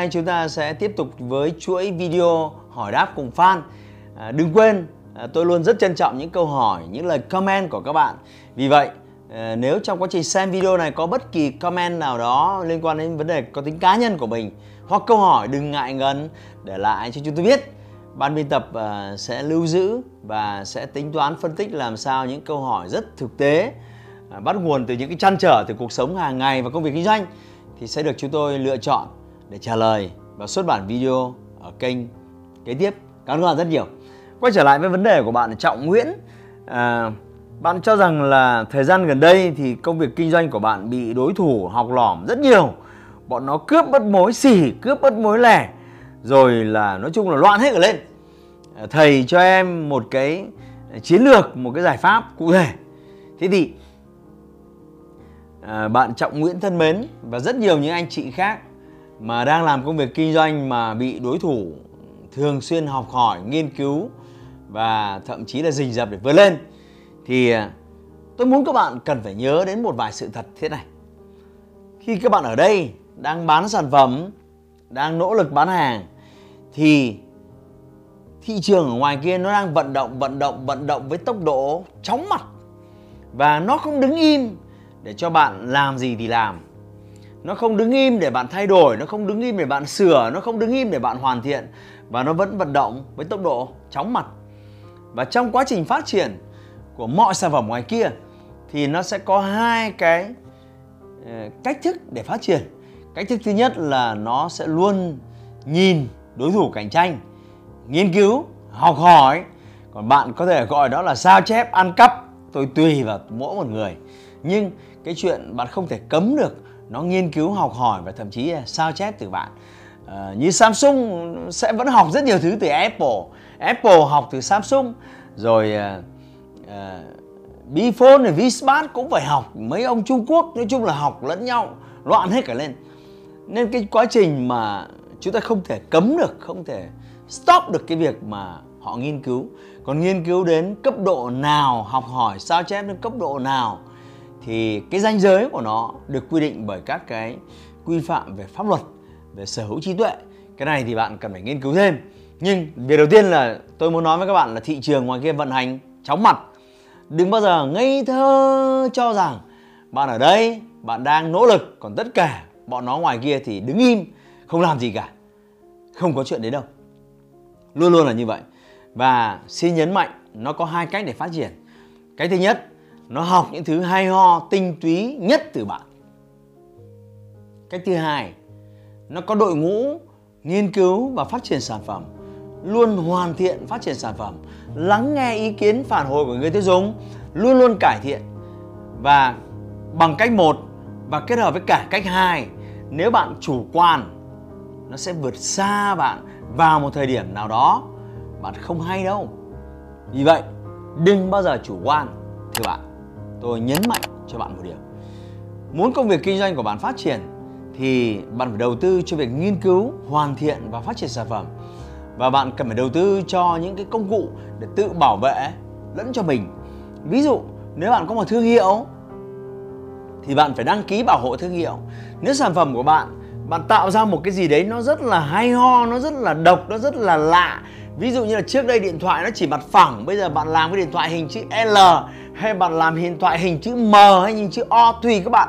Nay chúng ta sẽ tiếp tục với chuỗi video hỏi đáp cùng fan. À, đừng quên, à, tôi luôn rất trân trọng những câu hỏi, những lời comment của các bạn. Vì vậy, à, nếu trong quá trình xem video này có bất kỳ comment nào đó liên quan đến vấn đề có tính cá nhân của mình hoặc câu hỏi đừng ngại ngần để lại cho chúng tôi biết. Ban biên tập à, sẽ lưu giữ và sẽ tính toán phân tích làm sao những câu hỏi rất thực tế à, bắt nguồn từ những cái trăn trở từ cuộc sống hàng ngày và công việc kinh doanh thì sẽ được chúng tôi lựa chọn để trả lời và xuất bản video ở kênh kế tiếp. Cảm ơn các bạn rất nhiều. Quay trở lại với vấn đề của bạn Trọng Nguyễn. À, bạn cho rằng là thời gian gần đây thì công việc kinh doanh của bạn bị đối thủ học lỏm rất nhiều. Bọn nó cướp mất mối xỉ, cướp mất mối lẻ. Rồi là nói chung là loạn hết cả lên. À, thầy cho em một cái chiến lược, một cái giải pháp cụ thể. Thế thì à, bạn Trọng Nguyễn thân mến và rất nhiều những anh chị khác mà đang làm công việc kinh doanh mà bị đối thủ thường xuyên học hỏi, nghiên cứu và thậm chí là rình rập để vươn lên thì à, tôi muốn các bạn cần phải nhớ đến một vài sự thật thế này. Khi các bạn ở đây đang bán sản phẩm, đang nỗ lực bán hàng thì thị trường ở ngoài kia nó đang vận động, vận động, vận động với tốc độ chóng mặt và nó không đứng im để cho bạn làm gì thì làm nó không đứng im để bạn thay đổi, nó không đứng im để bạn sửa, nó không đứng im để bạn hoàn thiện. Và nó vẫn vận động với tốc độ chóng mặt. Và trong quá trình phát triển của mọi sản phẩm ngoài kia, thì nó sẽ có hai cái ờ, cách thức để phát triển. Cách thức thứ nhất là nó sẽ luôn nhìn đối thủ cạnh tranh, nghiên cứu, học hỏi. Còn bạn có thể gọi đó là sao chép, ăn cắp, tôi tùy vào mỗi một người. Nhưng cái chuyện bạn không thể cấm được nó nghiên cứu học hỏi và thậm chí là sao chép từ bạn. À, như Samsung sẽ vẫn học rất nhiều thứ từ Apple. Apple học từ Samsung rồi à, à, Bphone và Vsmart cũng phải học. Mấy ông Trung Quốc nói chung là học lẫn nhau loạn hết cả lên. Nên cái quá trình mà chúng ta không thể cấm được không thể stop được cái việc mà họ nghiên cứu. Còn nghiên cứu đến cấp độ nào học hỏi sao chép đến cấp độ nào thì cái danh giới của nó được quy định bởi các cái quy phạm về pháp luật, về sở hữu trí tuệ. Cái này thì bạn cần phải nghiên cứu thêm. Nhưng việc đầu tiên là tôi muốn nói với các bạn là thị trường ngoài kia vận hành chóng mặt. Đừng bao giờ ngây thơ cho rằng bạn ở đây, bạn đang nỗ lực, còn tất cả bọn nó ngoài kia thì đứng im, không làm gì cả. Không có chuyện đấy đâu. Luôn luôn là như vậy. Và xin nhấn mạnh, nó có hai cách để phát triển. Cái thứ nhất nó học những thứ hay ho, tinh túy nhất từ bạn. Cách thứ hai, nó có đội ngũ nghiên cứu và phát triển sản phẩm, luôn hoàn thiện phát triển sản phẩm, lắng nghe ý kiến phản hồi của người tiêu dùng, luôn luôn cải thiện và bằng cách một và kết hợp với cả cách hai, nếu bạn chủ quan, nó sẽ vượt xa bạn vào một thời điểm nào đó bạn không hay đâu. Vì vậy, đừng bao giờ chủ quan, thưa bạn tôi nhấn mạnh cho bạn một điều. Muốn công việc kinh doanh của bạn phát triển, thì bạn phải đầu tư cho việc nghiên cứu, hoàn thiện và phát triển sản phẩm. Và bạn cần phải đầu tư cho những cái công cụ để tự bảo vệ lẫn cho mình. Ví dụ, nếu bạn có một thương hiệu, thì bạn phải đăng ký bảo hộ thương hiệu. Nếu sản phẩm của bạn bạn tạo ra một cái gì đấy nó rất là hay ho, nó rất là độc, nó rất là lạ. Ví dụ như là trước đây điện thoại nó chỉ mặt phẳng, bây giờ bạn làm cái điện thoại hình chữ L hay bạn làm hiện thoại hình chữ M hay hình chữ O tùy các bạn.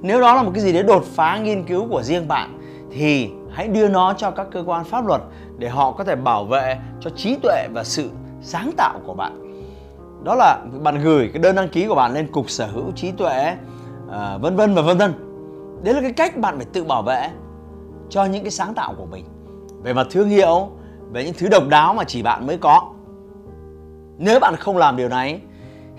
Nếu đó là một cái gì đấy đột phá nghiên cứu của riêng bạn thì hãy đưa nó cho các cơ quan pháp luật để họ có thể bảo vệ cho trí tuệ và sự sáng tạo của bạn. Đó là bạn gửi cái đơn đăng ký của bạn lên cục sở hữu trí tuệ à, vân vân và vân vân. Đấy là cái cách bạn phải tự bảo vệ cho những cái sáng tạo của mình. Về mặt thương hiệu về những thứ độc đáo mà chỉ bạn mới có. Nếu bạn không làm điều này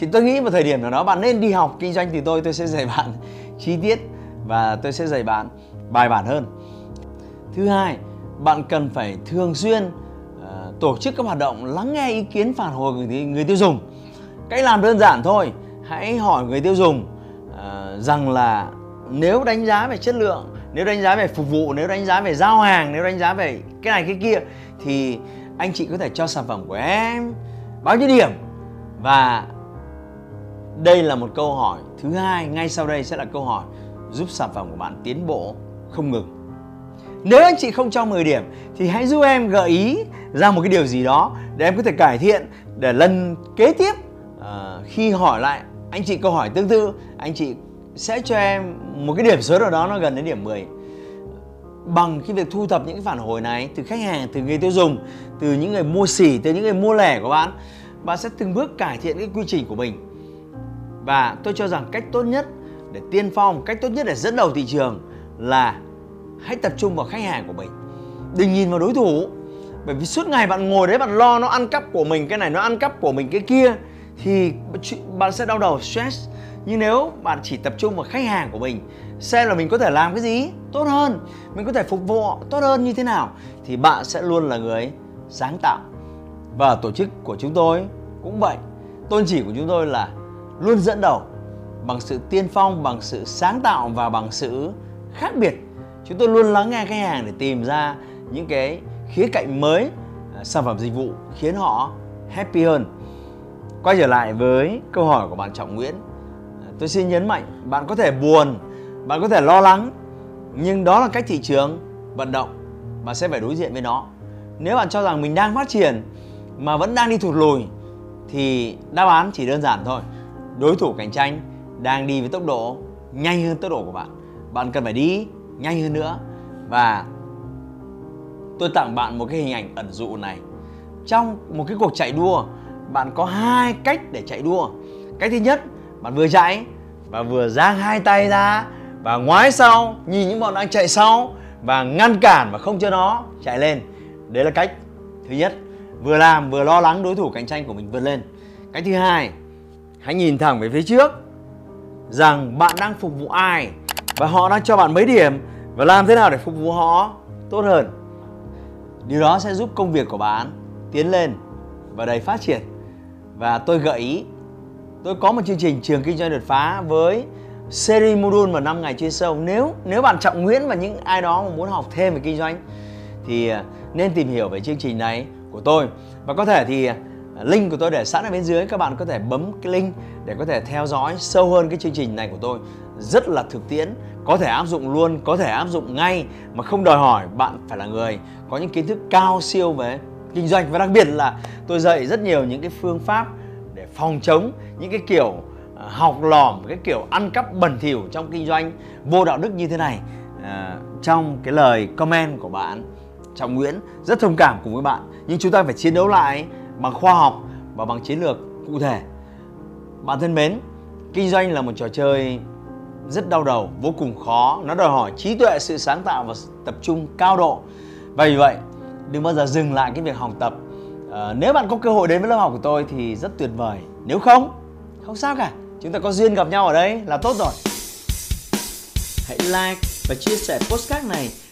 thì tôi nghĩ vào thời điểm nào đó bạn nên đi học kinh doanh thì tôi tôi sẽ dạy bạn chi tiết và tôi sẽ dạy bạn bài bản hơn. Thứ hai bạn cần phải thường xuyên ờ, tổ chức các hoạt động lắng nghe ý kiến phản hồi của người, người tiêu dùng. Cách làm đơn giản thôi hãy hỏi người tiêu dùng uh, rằng là nếu đánh giá về chất lượng nếu đánh giá về phục vụ nếu đánh giá về giao hàng nếu đánh giá về cái này cái kia thì anh chị có thể cho sản phẩm của em bao nhiêu điểm và đây là một câu hỏi thứ hai ngay sau đây sẽ là câu hỏi giúp sản phẩm của bạn tiến bộ không ngừng nếu anh chị không cho 10 điểm thì hãy giúp em gợi ý ra một cái điều gì đó để em có thể cải thiện để lần kế tiếp uh, khi hỏi lại anh chị câu hỏi tương tự anh chị sẽ cho em một cái điểm số nào đó nó gần đến điểm 10 bằng cái việc thu thập những cái phản hồi này từ khách hàng, từ người tiêu dùng, từ những người mua xỉ, từ những người mua lẻ của bạn, bạn sẽ từng bước cải thiện cái quy trình của mình. Và tôi cho rằng cách tốt nhất để tiên phong, cách tốt nhất để dẫn đầu thị trường là hãy tập trung vào khách hàng của mình. Đừng nhìn vào đối thủ. Bởi vì suốt ngày bạn ngồi đấy bạn lo nó ăn cắp của mình cái này nó ăn cắp của mình cái kia thì bạn sẽ đau đầu stress nhưng nếu bạn chỉ tập trung vào khách hàng của mình xem là mình có thể làm cái gì tốt hơn mình có thể phục vụ tốt hơn như thế nào thì bạn sẽ luôn là người sáng tạo và tổ chức của chúng tôi cũng vậy tôn chỉ của chúng tôi là luôn dẫn đầu bằng sự tiên phong, bằng sự sáng tạo và bằng sự khác biệt. Chúng tôi luôn lắng nghe khách hàng để tìm ra những cái khía cạnh mới à, sản phẩm dịch vụ khiến họ happy hơn. Quay trở lại với câu hỏi của bạn trọng nguyễn. À, tôi xin nhấn mạnh, bạn có thể buồn, bạn có thể lo lắng, nhưng đó là cách thị trường vận động. Bạn sẽ phải đối diện với nó. Nếu bạn cho rằng mình đang phát triển mà vẫn đang đi thụt lùi, thì đáp án chỉ đơn giản thôi đối thủ cạnh tranh đang đi với tốc độ nhanh hơn tốc độ của bạn. Bạn cần phải đi nhanh hơn nữa. Và tôi tặng bạn một cái hình ảnh ẩn dụ này. Trong một cái cuộc chạy đua, bạn có hai cách để chạy đua. Cách thứ nhất, bạn vừa chạy và vừa giang hai tay ra và ngoái sau, nhìn những bọn đang chạy sau và ngăn cản và không cho nó chạy lên. Đấy là cách thứ nhất. Vừa làm, vừa lo lắng đối thủ cạnh tranh của mình vượt lên. Cách thứ hai hãy nhìn thẳng về phía trước rằng bạn đang phục vụ ai và họ đang cho bạn mấy điểm và làm thế nào để phục vụ họ tốt hơn. Điều đó sẽ giúp công việc của bạn tiến lên và đầy phát triển. Và tôi gợi ý, tôi có một chương trình trường kinh doanh đột phá với series module và 5 ngày chuyên sâu. Nếu nếu bạn trọng nguyễn và những ai đó mà muốn học thêm về kinh doanh thì à, nên tìm hiểu về chương trình này của tôi. Và có thể thì à, link của tôi để sẵn ở bên dưới. Các bạn có thể bấm cái link để có thể theo dõi sâu hơn cái chương trình này của tôi. Rất là thực tiễn có thể áp dụng luôn có thể áp dụng ngay mà không đòi hỏi bạn phải là người có những kiến thức cao siêu về kinh doanh. Và đặc biệt là tôi dạy rất nhiều những cái phương pháp để phòng chống những cái kiểu à, học lỏm cái kiểu ăn cắp bẩn thỉu trong kinh doanh vô đạo đức như thế này. À, trong cái lời comment của bạn trọng nguyễn rất thông cảm cùng với bạn. Nhưng chúng ta phải chiến đấu lại bằng khoa học và bằng chiến lược cụ thể. Bạn thân mến kinh doanh là một trò chơi rất đau đầu vô cùng khó. Nó đòi hỏi trí tuệ sự sáng tạo và tập trung cao độ. Và vì vậy đừng bao giờ dừng lại cái việc học tập. À, nếu bạn có cơ hội đến với lớp học của tôi thì rất tuyệt vời. Nếu không không sao cả. Chúng ta có duyên gặp nhau ở đây là tốt rồi. Hãy like và chia sẻ postcard này